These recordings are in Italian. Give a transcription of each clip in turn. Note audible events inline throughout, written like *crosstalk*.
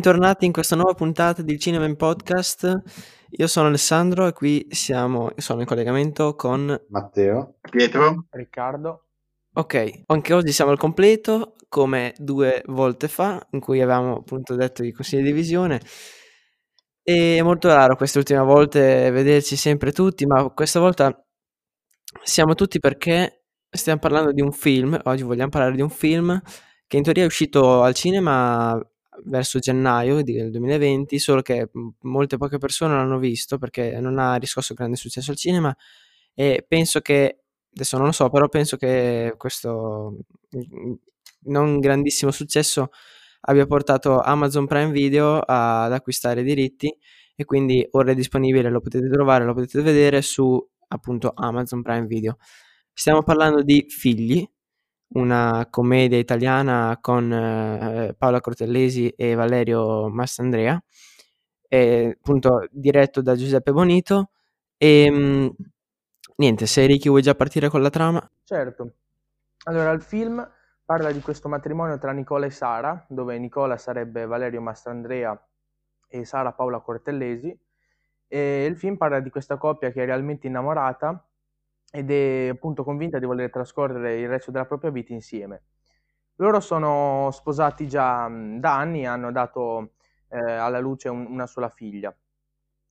bentornati in questa nuova puntata di Cinema in Podcast. Io sono Alessandro e qui siamo, sono in collegamento con Matteo, Pietro, Riccardo. Ok, anche oggi siamo al completo, come due volte fa, in cui avevamo appunto detto i consigli di visione. E è molto raro queste ultime volte vederci sempre tutti, ma questa volta siamo tutti perché stiamo parlando di un film. Oggi vogliamo parlare di un film che in teoria è uscito al cinema verso gennaio del 2020, solo che molte poche persone l'hanno visto perché non ha riscosso grande successo al cinema e penso che, adesso non lo so, però penso che questo non grandissimo successo abbia portato Amazon Prime Video ad acquistare i diritti e quindi ora è disponibile, lo potete trovare, lo potete vedere su appunto Amazon Prime Video. Stiamo parlando di Figli, una commedia italiana con eh, Paola Cortellesi e Valerio Massandrea, eh, appunto diretto da Giuseppe Bonito. E mh, niente, se Ricky vuoi già partire con la trama? Certo. Allora, il film parla di questo matrimonio tra Nicola e Sara, dove Nicola sarebbe Valerio Mastrandrea e Sara Paola Cortellesi. E il film parla di questa coppia che è realmente innamorata ed è appunto convinta di voler trascorrere il resto della propria vita insieme. Loro sono sposati già da anni e hanno dato eh, alla luce un, una sola figlia.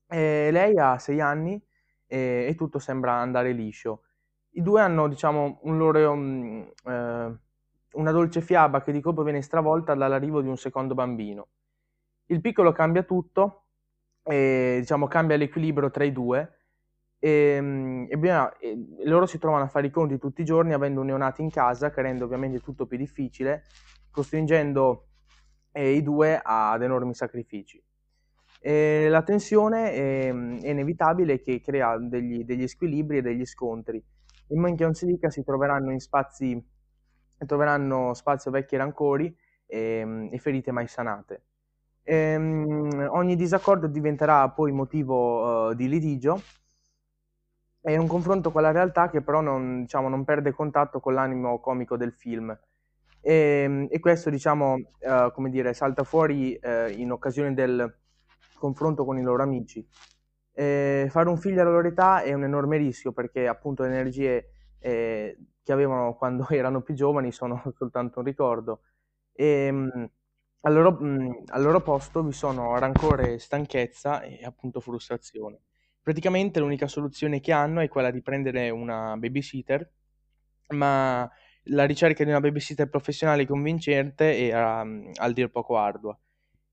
E lei ha sei anni e, e, tutto sembra andare liscio. I due hanno, diciamo, un loro, um, eh, una dolce fiaba che di colpo viene stravolta dall'arrivo di un secondo bambino. Il piccolo cambia tutto, e, diciamo, cambia l'equilibrio tra i due e, e, bisogna, e, loro si trovano a fare i conti tutti i giorni avendo un neonato in casa che rende ovviamente tutto più difficile, costringendo eh, i due ad enormi sacrifici. E la tensione è, è, inevitabile che crea degli, degli, squilibri e degli scontri. In men che non si dica si troveranno in spazi, troveranno spazio vecchi rancori e, e ferite mai sanate. E, ogni disaccordo diventerà poi motivo uh, di litigio è un confronto con la realtà che però non, diciamo, non perde contatto con l'animo comico del film. E, ehm, e questo, diciamo, uh, come dire, salta fuori uh, in occasione del confronto con i loro amici. E fare un figlio alla loro età è un enorme rischio perché appunto le energie eh, che avevano quando *laughs* erano più giovani sono *laughs* soltanto un ricordo. E, mh, al, loro, mh, al loro posto vi sono rancore, stanchezza e appunto frustrazione. Praticamente l'unica soluzione che hanno è quella di prendere una babysitter, ma la ricerca di una babysitter professionale convincente è um, al dir poco ardua.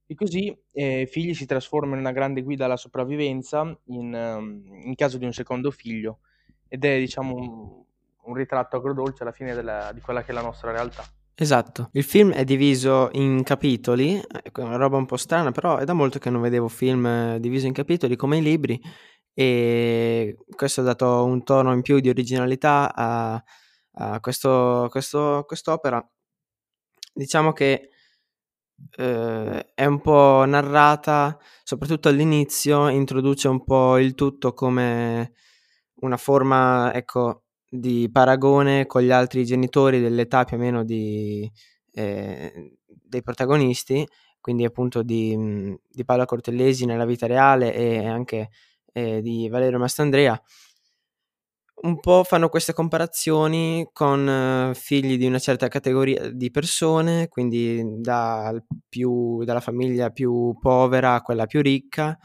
E così eh, Figli si trasforma in una grande guida alla sopravvivenza in, um, in caso di un secondo figlio ed è diciamo un, un ritratto agrodolce alla fine della, di quella che è la nostra realtà. Esatto, il film è diviso in capitoli, è ecco, una roba un po' strana, però è da molto che non vedevo film eh, diviso in capitoli come i libri e questo ha dato un tono in più di originalità a, a questo, questo, quest'opera. Diciamo che eh, è un po' narrata, soprattutto all'inizio, introduce un po' il tutto come una forma, ecco, di paragone con gli altri genitori dell'età più o meno di, eh, dei protagonisti, quindi appunto di, di Paola Cortellesi nella vita reale e anche eh, di Valerio Mastandrea, un po' fanno queste comparazioni con eh, figli di una certa categoria di persone, quindi dal più, dalla famiglia più povera a quella più ricca,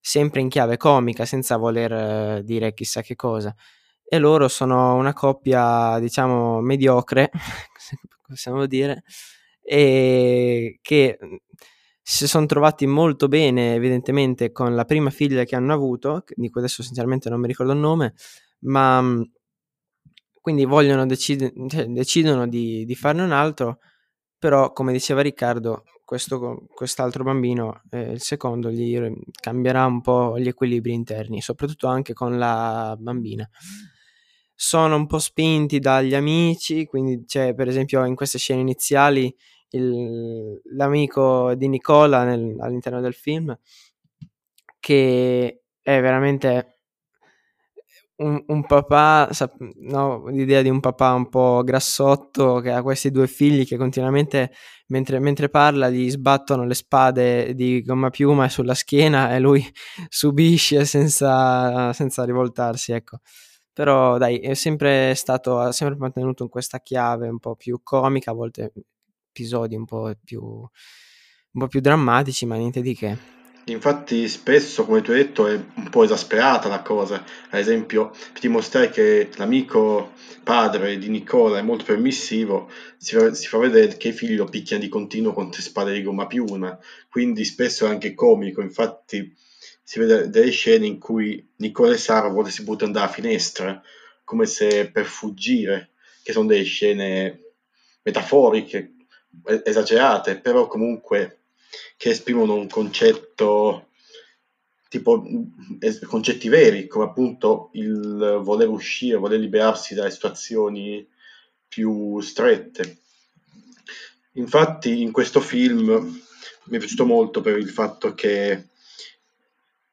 sempre in chiave comica, senza voler eh, dire chissà che cosa. E loro sono una coppia, diciamo, mediocre, *laughs* possiamo dire, e che si sono trovati molto bene, evidentemente, con la prima figlia che hanno avuto, di cui adesso sinceramente non mi ricordo il nome, ma mm, quindi vogliono decide, cioè, decidono di, di, farne un altro, però come diceva Riccardo, questo, quest'altro bambino, eh, il secondo, gli cambierà un po' gli equilibri interni, soprattutto anche con la bambina. Sono un po' spinti dagli amici, quindi c'è per esempio in queste scene iniziali il, l'amico di Nicola nel, all'interno del film, che è veramente un, un papà, no, l'idea di un papà un po' grassotto che ha questi due figli che continuamente, mentre, mentre parla, gli sbattono le spade di gomma piuma sulla schiena e lui *laughs* subisce senza, senza rivoltarsi, ecco. Però dai, è sempre stato, ha sempre mantenuto in questa chiave un po' più comica, a volte episodi un po' più, un po' più drammatici, ma niente di che. Infatti spesso, come tu hai detto, è un po' esasperata la cosa. Ad esempio, per dimostrare che l'amico padre di Nicola è molto permissivo, si fa, si fa vedere che i figli lo picchiano di continuo con tre spade di gomma più una. Quindi spesso è anche comico. Infatti si vede delle scene in cui Nicola e Sara volte si buttano dalla finestra, come se per fuggire, che sono delle scene metaforiche, esagerate, però comunque che esprimono un concetto tipo concetti veri, come appunto il voler uscire, voler liberarsi dalle situazioni più strette. Infatti in questo film mi è piaciuto molto per il fatto che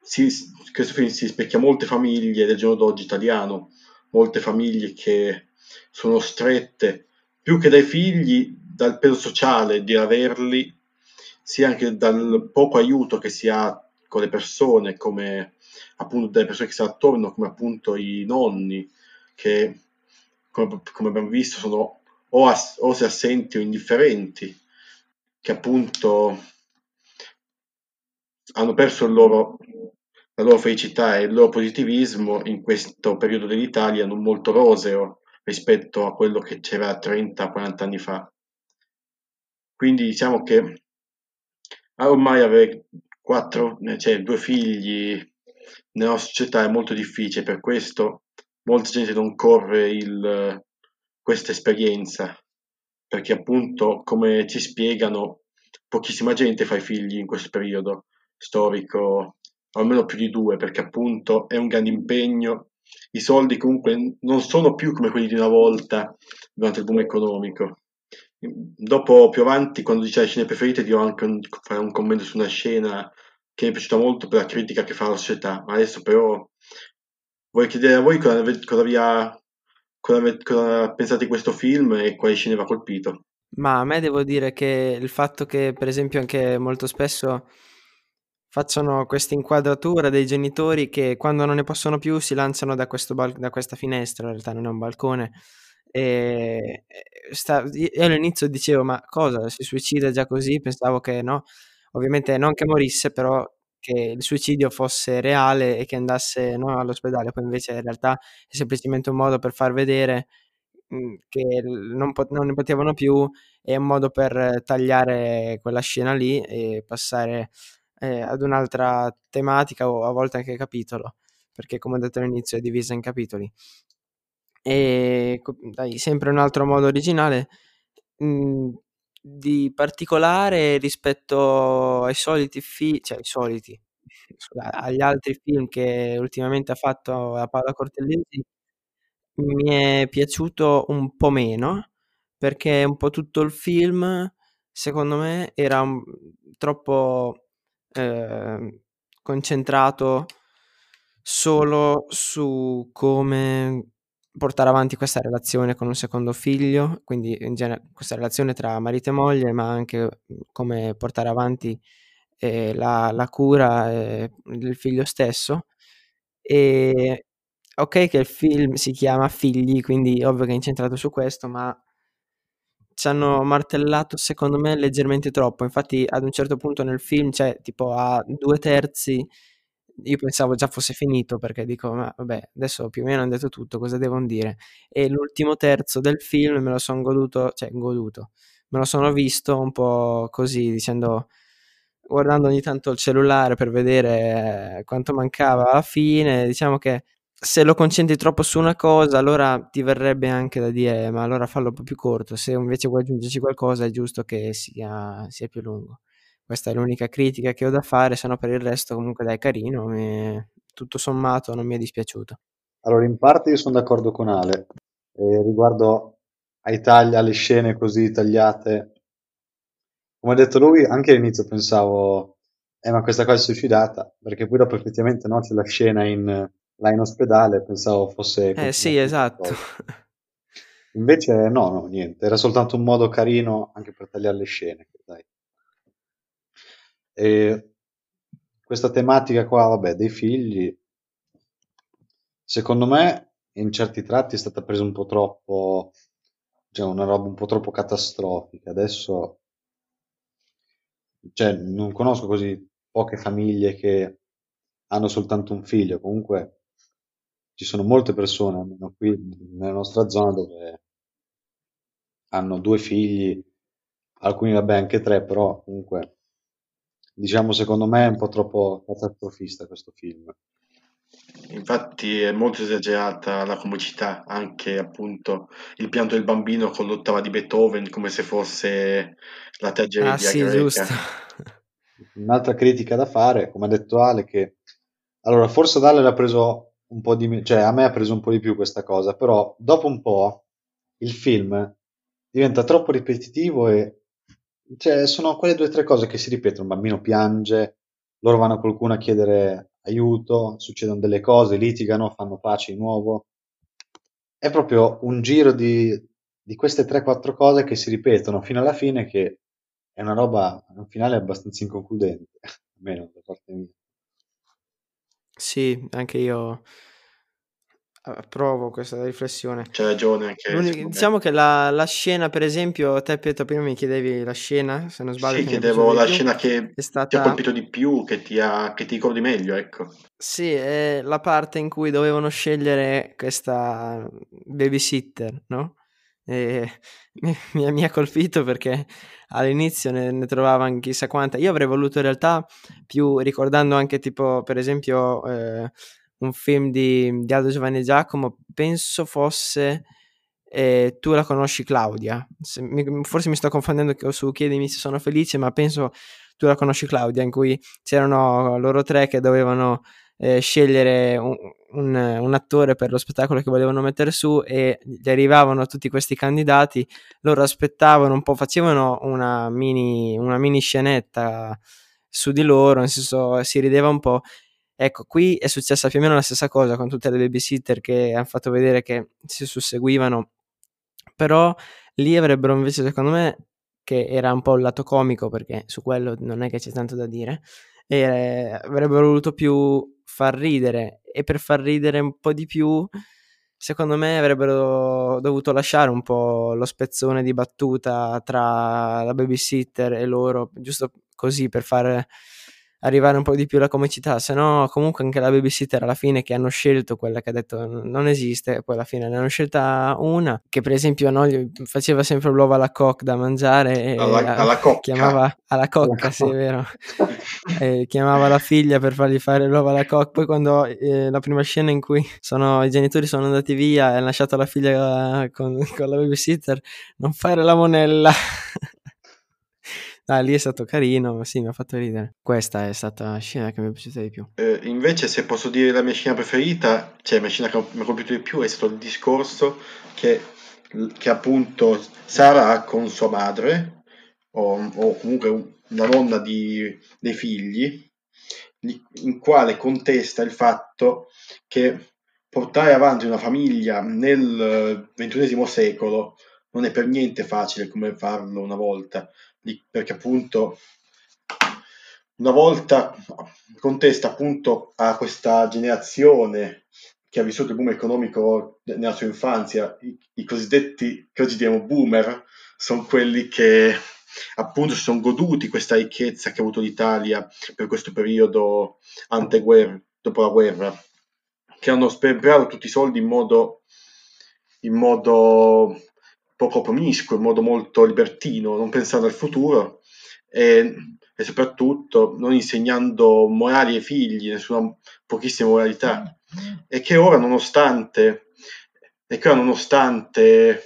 si, questo film si specchia molte famiglie del giorno d'oggi italiano, molte famiglie che sono strette più che dai figli dal peso sociale di averli sia anche dal poco aiuto che si ha con le persone, come appunto delle persone che si attorno, come appunto i nonni, che come, come abbiamo visto sono o, ass- o se assenti o indifferenti, che appunto hanno perso loro, la loro felicità e il loro positivismo in questo periodo dell'Italia non molto roseo rispetto a quello che c'era 30-40 anni fa. Quindi diciamo che Ah, ormai avere quattro, cioè due figli nella società è molto difficile, per questo molta gente non corre il, questa esperienza, perché appunto, come ci spiegano, pochissima gente fa i figli in questo periodo storico, almeno più di due, perché appunto è un grande impegno. I soldi comunque non sono più come quelli di una volta durante il boom economico. Dopo, più avanti, quando dice le scene preferite, dirò anche un, fare un commento su una scena che mi è piaciuta molto per la critica che fa la società. Ma adesso però vorrei chiedere a voi cosa, cosa, vi ha, cosa, cosa pensate di questo film e quali scene vi ha colpito. Ma a me devo dire che il fatto che, per esempio, anche molto spesso facciano questa inquadratura dei genitori che quando non ne possono più si lanciano da, bal- da questa finestra, in realtà non è un balcone, e sta, io all'inizio dicevo: "Ma cosa? Si suicida già così?" Pensavo che no, ovviamente non che morisse, però che il suicidio fosse reale e che andasse, no, all'ospedale. Poi invece in realtà è semplicemente un modo per far vedere, mhmm, che non po non ne potevano più, è un modo per tagliare quella scena lì e passare, ehm, ad un'altra tematica o a volte anche capitolo, perché come ho detto all'inizio è divisa in capitoli. E dai, sempre un altro modo originale, mhmm, di particolare rispetto ai soliti fi cioè ai soliti, agli altri film che ultimamente ha fatto la Paola Cortellesi, mi è piaciuto un po' meno, perché un po' tutto il film, secondo me, era un troppo, ehm, concentrato solo su come portare avanti questa relazione con un secondo figlio, quindi in genere questa relazione tra marito e moglie, ma anche mhmm, come portare avanti eh, la, la, cura eh, del figlio stesso. E ok che il film si chiama Figli, quindi ovvio che è incentrato su questo, ma ci hanno martellato secondo me leggermente troppo. Infatti ad un certo punto nel film c'è tipo a due terzi io pensavo già fosse finito perché dico, ma vabbè, adesso più o meno hanno detto tutto, cosa devono dire? E l'ultimo terzo del film me lo sono goduto, cioè goduto, me lo sono visto un po' così, dicendo, guardando ogni tanto il cellulare per vedere quanto mancava alla fine, diciamo che se lo concentri troppo su una cosa, allora ti verrebbe anche da dire, ma allora fallo un po' più corto, se invece vuoi aggiungerci qualcosa è giusto che sia, sia più lungo. Questa è l'unica critica che ho da fare, se no per il resto comunque dai carino, mi... tutto sommato non mi è dispiaciuto. Allora, in parte io sono d'accordo con Ale, eh, riguardo ai tagli, alle scene così tagliate. Come ha detto lui, anche all'inizio pensavo, eh ma questa cosa è suicidata, perché poi dopo effettivamente no, c'è la scena in, là in ospedale, pensavo fosse... Eh sì, esatto. Invece no, no, niente, era soltanto un modo carino anche per tagliare le scene. E questa tematica qua, vabbè, dei figli, secondo me in certi tratti è stata presa un po' troppo, cioè una roba un po' troppo catastrofica. Adesso, cioè, non conosco così poche famiglie che hanno soltanto un figlio, comunque ci sono molte persone, almeno qui nella nostra zona, dove hanno due figli, alcuni vabbè anche tre, però comunque diciamo secondo me è un po' troppo catastrofista questo film. Infatti è molto esagerata la comicità, anche appunto il pianto del bambino con l'ottava di Beethoven come se fosse la tragedia ah, sì, greca. giusto. Un'altra critica da fare, come ha detto Ale, che allora forse Dalle l'ha preso un po' di cioè a me ha preso un po' di più questa cosa, però dopo un po' il film diventa troppo ripetitivo e cioè, sono quelle due o tre cose che si ripetono. Un bambino piange, loro vanno a qualcuno a chiedere aiuto, succedono delle cose, litigano, fanno pace di nuovo. È proprio un giro di, di queste 3-4 cose che si ripetono fino alla fine che è una roba, un finale abbastanza inconcludente, *laughs* almeno da parte mia. Sì, anche io approvo questa riflessione. C'è ragione anche Diciamo che la, la scena, per esempio, te Pietro prima mi chiedevi la scena, se non sbaglio. Sì, chiedevo la più. scena che È ti ha stata... colpito di più, che ti, ha, che ti ricordi meglio, ecco. Sì, è la parte in cui dovevano scegliere questa babysitter, no? E *laughs* mi, mi- mi ha colpito perché all'inizio ne, ne trovavano chissà quanta. Io avrei voluto in realtà più, ricordando anche tipo, per esempio, eh, un film di, di Aldo Giovanni Giacomo, penso fosse eh, Tu la conosci Claudia. Mi- forse mi sto confondendo su Chiedimi se sono felice, ma penso Tu la conosci Claudia, in cui c'erano loro tre che dovevano eh, scegliere un, un, un attore per lo spettacolo che volevano mettere su e gli arrivavano tutti questi candidati, loro aspettavano un po', facevano una mini, una mini scenetta su di loro, nel senso si rideva un po'. Ecco, qui è successa più o meno la stessa cosa con tutte le babysitter che hanno fatto vedere che si susseguivano, però lì avrebbero invece, secondo me, che era un po' il lato comico, perché su quello non è che c'è tanto da dire, e avrebbero voluto più far ridere e per far ridere un po' di più secondo me avrebbero dovuto lasciare un po' lo spezzone di battuta tra la babysitter e loro giusto così per fare arrivare un po' di più la comicità, se no comunque anche la babysitter alla fine che hanno scelto quella che ha detto non esiste, poi alla fine ne hanno scelta una che per esempio no, faceva sempre l'uovo alla coque da mangiare e alla, alla cocca. chiamava alla cocca, sì è vero, e chiamava la figlia per fargli fare l'uovo alla coque, poi quando eh, la prima scena in cui sono, i genitori sono andati via e hanno lasciato la figlia con, con la babysitter, non fare la monella. Ah, lì è stato carino, sì, mi ha fatto ridere. Questa è stata la scena che mi è piaciuta di più. Eh, invece, se posso dire la mia scena preferita, cioè la scena che mi ha colpito di più, è stato il discorso che, che appunto Sara ha con sua madre, o, o comunque una nonna di, dei figli, in quale contesta il fatto che portare avanti una famiglia nel XXI secolo non è per niente facile come farlo una volta perché appunto una volta contesta appunto a questa generazione che ha vissuto il boom economico nella sua infanzia, i, i cosiddetti, che oggi diamo boomer, sono quelli che appunto si sono goduti questa ricchezza che ha avuto l'Italia per questo periodo anteguerra, dopo la guerra, che hanno sperperato tutti i soldi in modo, in modo poco promiscuo, in modo molto libertino, non pensando al futuro e, e soprattutto non insegnando morali ai figli, nessuna pochissima moralità. E che ora, nonostante, e che ora, nonostante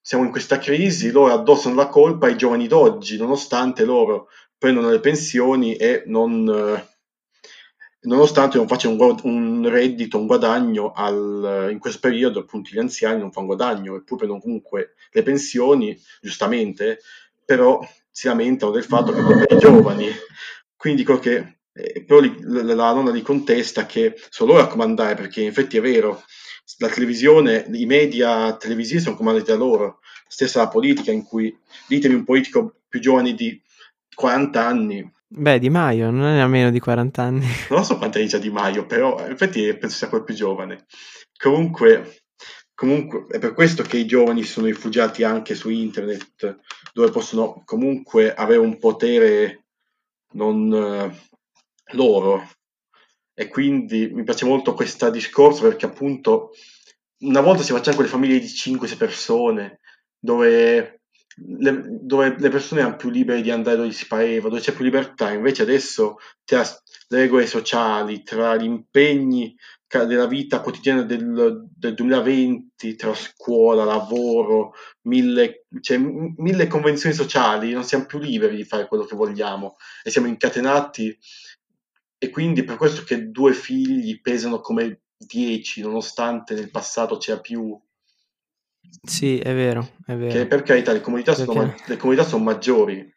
siamo in questa crisi, loro addossano la colpa ai giovani d'oggi, nonostante loro prendono le pensioni e non nonostante non faccia un, un, reddito, un guadagno al, in questo periodo, appunto gli anziani non fanno guadagno, eppure prendono comunque le pensioni, giustamente, però si lamentano del fatto che per i giovani. Quindi dico che eh, però li, la, la nonna li contesta che sono loro a comandare, perché in effetti è vero, la televisione, i media televisivi sono comandati da loro, stessa la politica in cui ditemi un politico più giovane di 40 anni. Beh, Di Maio non è a meno di 40 anni. *laughs* Non so quanti anni c'ha Di Maio, però in effetti penso sia quello più giovane. Comunque, comunque è per questo che i giovani sono rifugiati anche su internet, dove possono comunque avere un potere non uh, loro. E quindi mi piace molto questo discorso perché appunto una volta si facevano quelle famiglie di 5-6 persone dove le, dove le persone erano più libere di andare dove si pareva, dove c'è più libertà, invece adesso tra le regole sociali, tra gli impegni della vita quotidiana del, del 2020, tra scuola, lavoro, mille, cioè, mille convenzioni sociali, non siamo più liberi di fare quello che vogliamo e siamo incatenati. E quindi per questo che due figli pesano come dieci, nonostante nel passato c'era più sì, è vero, è vero. Che per carità le comunità, Perché... sono, le comunità sono maggiori,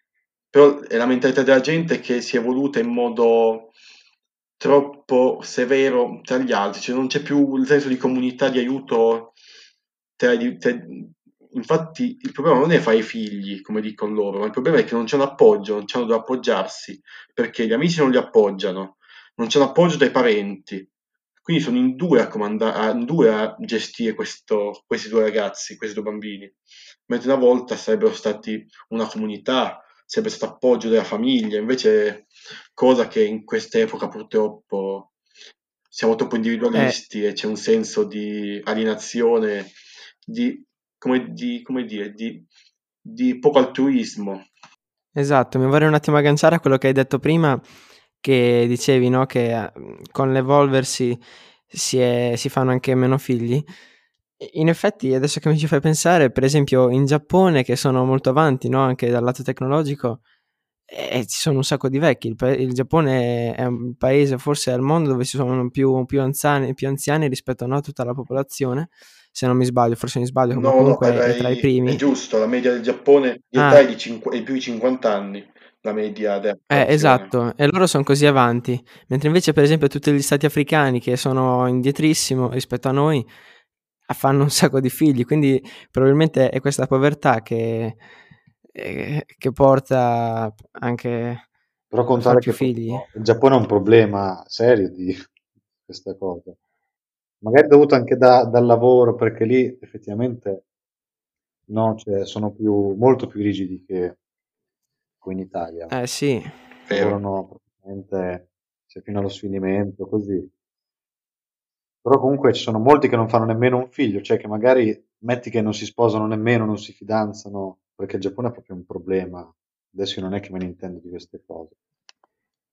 però è la mentalità della gente che si è evoluta in modo troppo severo tra gli altri, cioè non c'è più il senso di comunità, di aiuto. Tra, tra, infatti il problema non è fare i figli, come dicono loro, ma il problema è che non c'è un appoggio, non c'hanno dove appoggiarsi, perché gli amici non li appoggiano, non c'è un appoggio dai parenti, quindi sono in due a, comanda- in due a gestire questo, questi due ragazzi, questi due bambini. Mentre una volta sarebbero stati una comunità, sarebbe stato appoggio della famiglia, invece cosa che in quest'epoca purtroppo siamo troppo individualisti eh. e c'è un senso di alienazione, di, come, di, come dire, di, di poco altruismo. Esatto, mi vorrei un attimo agganciare a quello che hai detto prima che dicevi, no? Che mhmm, con l'evolversi si, è, si fanno anche meno figli. In effetti, adesso che mi ci fai pensare, per esempio in Giappone, che sono molto avanti, no? Anche dal lato tecnologico, eh, ci sono un sacco di vecchi. Il, pa- il, Giappone è un paese forse al mondo dove ci sono più, più, anziani, più anziani, rispetto no, a tutta la popolazione. Se non mi sbaglio, forse mi sbaglio, no, comunque no, è tra i primi. È giusto, la media del Giappone ah. è di cinqu- è più di 50 anni la media Eh, esatto, e loro sono così avanti, mentre invece per esempio tutti gli stati africani che sono indietrissimo rispetto a noi fanno un sacco di figli, quindi probabilmente è questa povertà che, eh, che porta anche Però contare più che figli. Il Giappone ha un problema serio di *laughs* questa cosa, magari dovuto anche da, dal lavoro, perché lì effettivamente no, cioè, sono più, molto più rigidi che qui in Italia. Eh sì. Lavorano praticamente cioè, fino allo sfinimento, così. Però comunque ci sono molti che non fanno nemmeno un figlio, cioè che magari metti che non si sposano nemmeno, non si fidanzano, perché il Giappone è proprio un problema. Adesso io non è che me ne intendo di queste cose.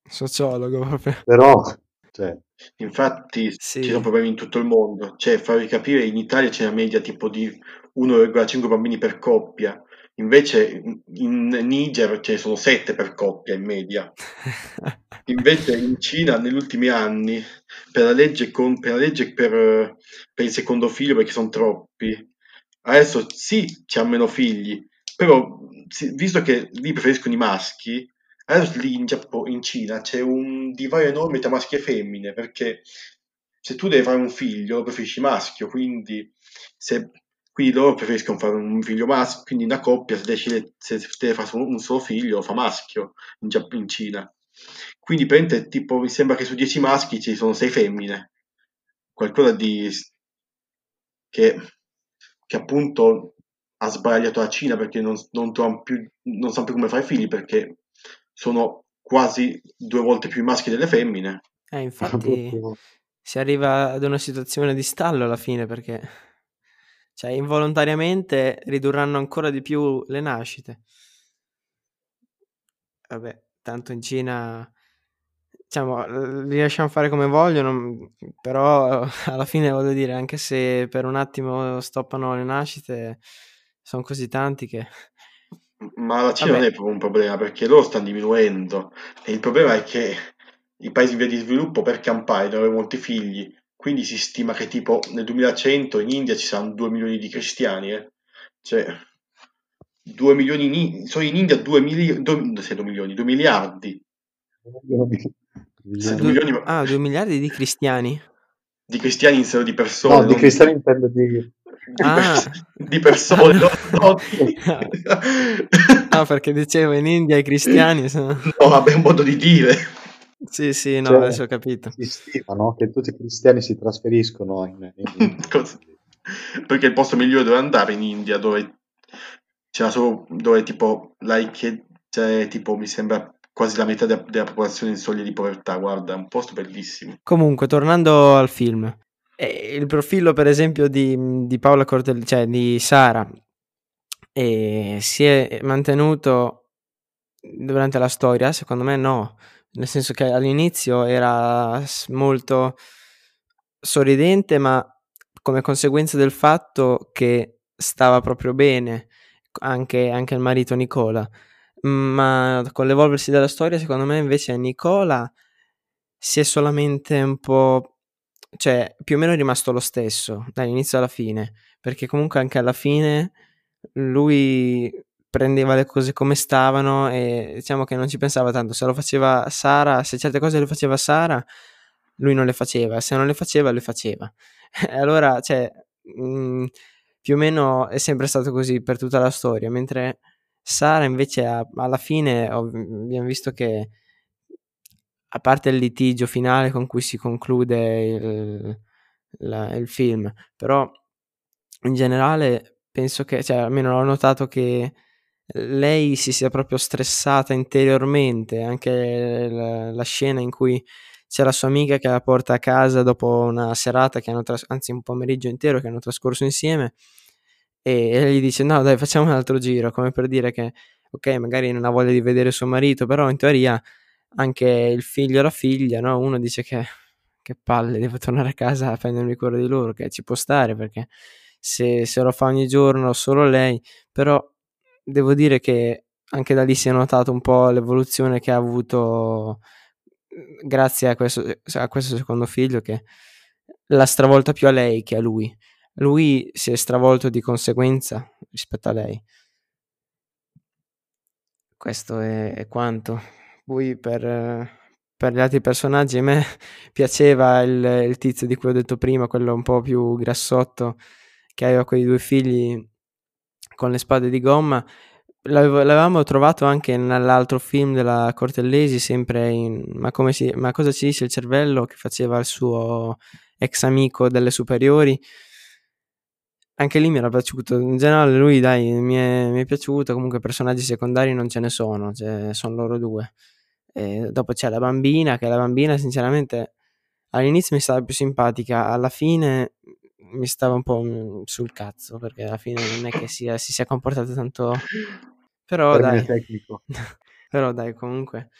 Sociologo proprio. Però, cioè... Infatti sì. ci sono problemi in tutto il mondo. Cioè, farvi capire, in Italia c'è una media tipo di 1,5 bambini per coppia. Invece in Niger ce ne sono sette per coppia in media. *laughs* Invece in Cina negli ultimi anni, per la legge, con, per, la legge per, per, il secondo figlio, perché sono troppi, adesso sì, c'è meno figli, però visto che lì preferiscono i maschi, adesso lì in, Giappone, in Cina c'è un divario enorme tra maschi e femmine, perché se tu devi fare un figlio, lo preferisci maschio, quindi se quindi loro preferiscono fare un figlio maschio, quindi una coppia se decide se deve fare un solo figlio lo fa maschio in, in Cina. Quindi prende tipo mi sembra che su 10 maschi ci sono 6 femmine. Qualcosa di che, che appunto ha sbagliato la Cina perché non, non, più, non sanno più come fare figli perché sono quasi due volte più maschi delle femmine. Eh, infatti *laughs* si arriva ad una situazione di stallo alla fine perché cioè, involontariamente ridurranno ancora di più le nascite. Vabbè, tanto in Cina, diciamo, li lasciamo fare come vogliono, però *laughs* alla fine voglio dire, anche se per un attimo stoppano le nascite, sono così tanti che... Ma la Cina Vabbè. non è proprio un problema perché loro stanno diminuendo e il problema è che i paesi in via di sviluppo per campare devono avere molti figli quindi si stima che tipo nel 2100 in India ci saranno 2 milioni di cristiani, eh? cioè 2 milioni in, solo in India 2, mili, 2, 2 milioni, 2 miliardi. Sì, Due- milioni, ma- ah, 2 miliardi di cristiani. di cristiani in senso di persone. No, di cristiani intendo di... di, Ah. pers- di persone, Ah, no, no, No, perché dicevo in India i cristiani sono... No, vabbè, è un modo di dire. Sì, sì, no, Cioè, adesso ho capito. Si stima, no? Che tutti i cristiani si trasferiscono in... in- *laughs* Perché il posto migliore dove andare in India, dove c'è solo, dove tipo, like, c'è tipo, mi sembra quasi la metà de- della popolazione in soglia di povertà, guarda, è un posto bellissimo. Comunque, tornando al film, eh, il profilo, per esempio, di, di Paola Cortellesi, cioè di Sara, eh, si è mantenuto durante la storia? Secondo me no, nel senso che all'inizio era molto sorridente, ma come conseguenza del fatto che stava proprio bene anche, anche il marito Nicola. Ma con l'evolversi della storia, secondo me invece Nicola si è solamente un po'... cioè più o meno è rimasto lo stesso dall'inizio alla fine, perché comunque anche alla fine lui prendeva le cose come stavano e diciamo che non ci pensava tanto, se lo faceva Sara, se certe cose le faceva Sara, lui non le faceva, se non le faceva, le faceva. *laughs* Allora, cioè, mh, più o meno è sempre stato così per tutta la storia, mentre Sara invece ha- alla fine ho- abbiamo visto che a parte il litigio finale con cui si conclude il, la- il film, però in generale penso che, cioè almeno ho notato che lei si sia proprio stressata interiormente, anche la, la scena in cui c'è la sua amica che la porta a casa dopo una serata tras- anzi un pomeriggio intero che hanno trascorso insieme e, e gli dice no dai facciamo un altro giro, come per dire che ok magari non ha voglia di vedere suo marito, però in teoria anche il figlio e la figlia, no? Uno dice che, che palle, devo tornare a casa a prendermi cura di loro, che ci può stare perché se, se lo fa ogni giorno solo lei, però devo dire che anche da lì si è notato un po' l'evoluzione che ha avuto mm, grazie a questo, a questo secondo figlio che l'ha stravolta più a lei che a lui. Lui si è stravolto di conseguenza rispetto a lei. Questo è, è quanto. Poi per, per gli altri personaggi a me *laughs* piaceva il, il tizio di cui ho detto prima, quello un po' più grassotto che aveva quei due figli con le spade di gomma. L'avevamo trovato anche nell'altro film della Cortellesi, sempre in ma, si, ma cosa ci dice il cervello che faceva il suo ex amico delle superiori. Anche lì mi era piaciuto. In generale, lui, dai, mi è, mi è piaciuto. Comunque, personaggi secondari non ce ne sono, cioè, sono loro due. E dopo c'è la bambina, che la bambina, sinceramente, all'inizio mi stava più simpatica, alla fine mi stava un po' mm, sul cazzo, perché alla fine non è che sia, si sia comportata tanto... Però termine dai, tecnico. *laughs* però dai, comunque,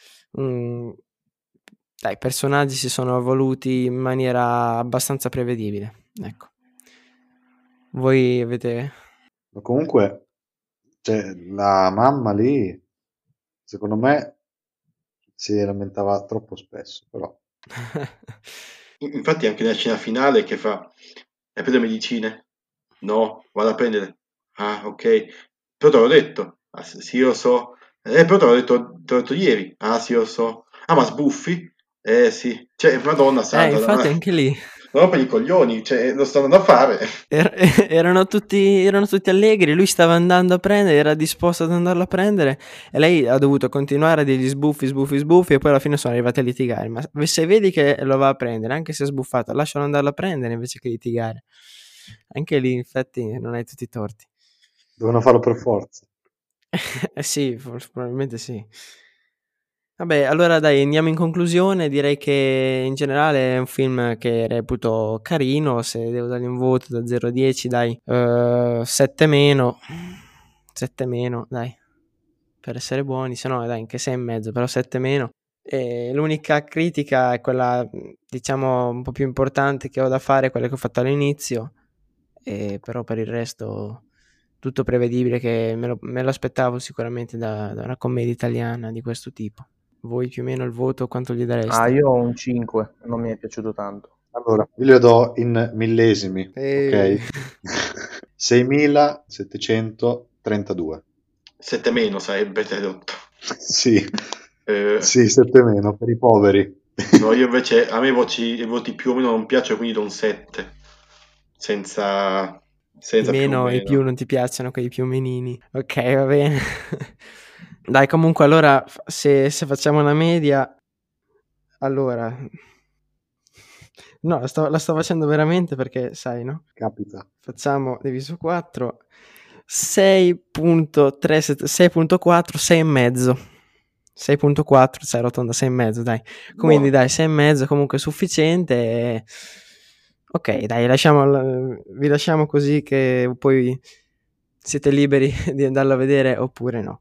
mm, dai, i personaggi si sono evoluti in maniera abbastanza prevedibile. Ecco. Voi avete... Ma comunque, cioè, la mamma lì, secondo me, si lamentava troppo spesso, però. *laughs* Infatti anche nella scena finale che fa, hai preso medicine? No, vado a prendere. Ah, ok. Però te l'ho detto. Ah, sì, lo so. Eh, però te l'ho detto, te l'ho detto ieri. Ah, sì, lo so. Ah, ma sbuffi? Eh, sì. Cioè, madonna Eh, santa. infatti ma- anche lì No, per i coglioni, cioè, lo stanno a fare. er- *laughs* erano, tutti, erano tutti allegri, lui stava andando a prendere, era disposto ad andarlo a prendere e lei ha dovuto continuare a dirgli sbuffi, sbuffi, sbuffi e poi alla fine sono arrivati a litigare. Ma se vedi che lo va a prendere, anche se è sbuffato, lascialo andarlo a prendere invece che litigare. Anche lì, infatti, non hai tutti i torti. Dovevano farlo per forza. *laughs* Eh sì, forse- probabilmente sì. Vabbè, allora dai, andiamo in conclusione. Direi che in generale è un film che reputo carino. Se devo dargli un voto da 0 a 10, dai, eh, 7 meno. 7 meno, dai, per essere buoni. Se no, dai, anche 6 e mezzo, però 7 meno. E l'unica critica è quella, diciamo, un po' più importante che ho da fare, quella che ho fatto all'inizio. E però per il resto tutto prevedibile che me lo, me lo aspettavo sicuramente da, da una commedia italiana di questo tipo. Voi più o meno il voto quanto gli dareste? Ah, io ho un 5, non mi è piaciuto tanto. Allora, io le do in millesimi, Eh. ok? *laughs* 6732. 7 meno sarebbe tradotto. Sì, Eh, sì, 7 meno per i poveri. No, io invece a me i voti, i voti più o meno non piacciono, quindi do un 7. Senza, senza I meno più o e i più non ti piacciono, quei più menini. Ok, va bene. Dai, comunque, allora, se, se facciamo una media, allora... No, la sto, la sto facendo veramente perché, sai, no? Capita. Facciamo diviso 4, 6.3, 6.4, 6 e mezzo. 6.4, sai, rotonda 6 e mezzo, dai. Quindi Buono. dai, 6 e mezzo comunque sufficiente. e- Ok, dai, lasciamo, la- vi lasciamo così che poi siete liberi *laughs* di andarlo a vedere oppure no.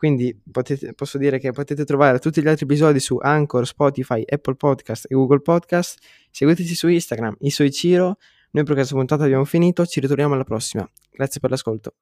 Quindi potete- posso dire che potete trovare tutti gli altri episodi su Anchor, Spotify, Apple Podcast e Google Podcast. Seguiteci su Instagram, Isoichiro. Noi per questa puntata abbiamo finito, ci ritroviamo alla prossima. Grazie per l'ascolto.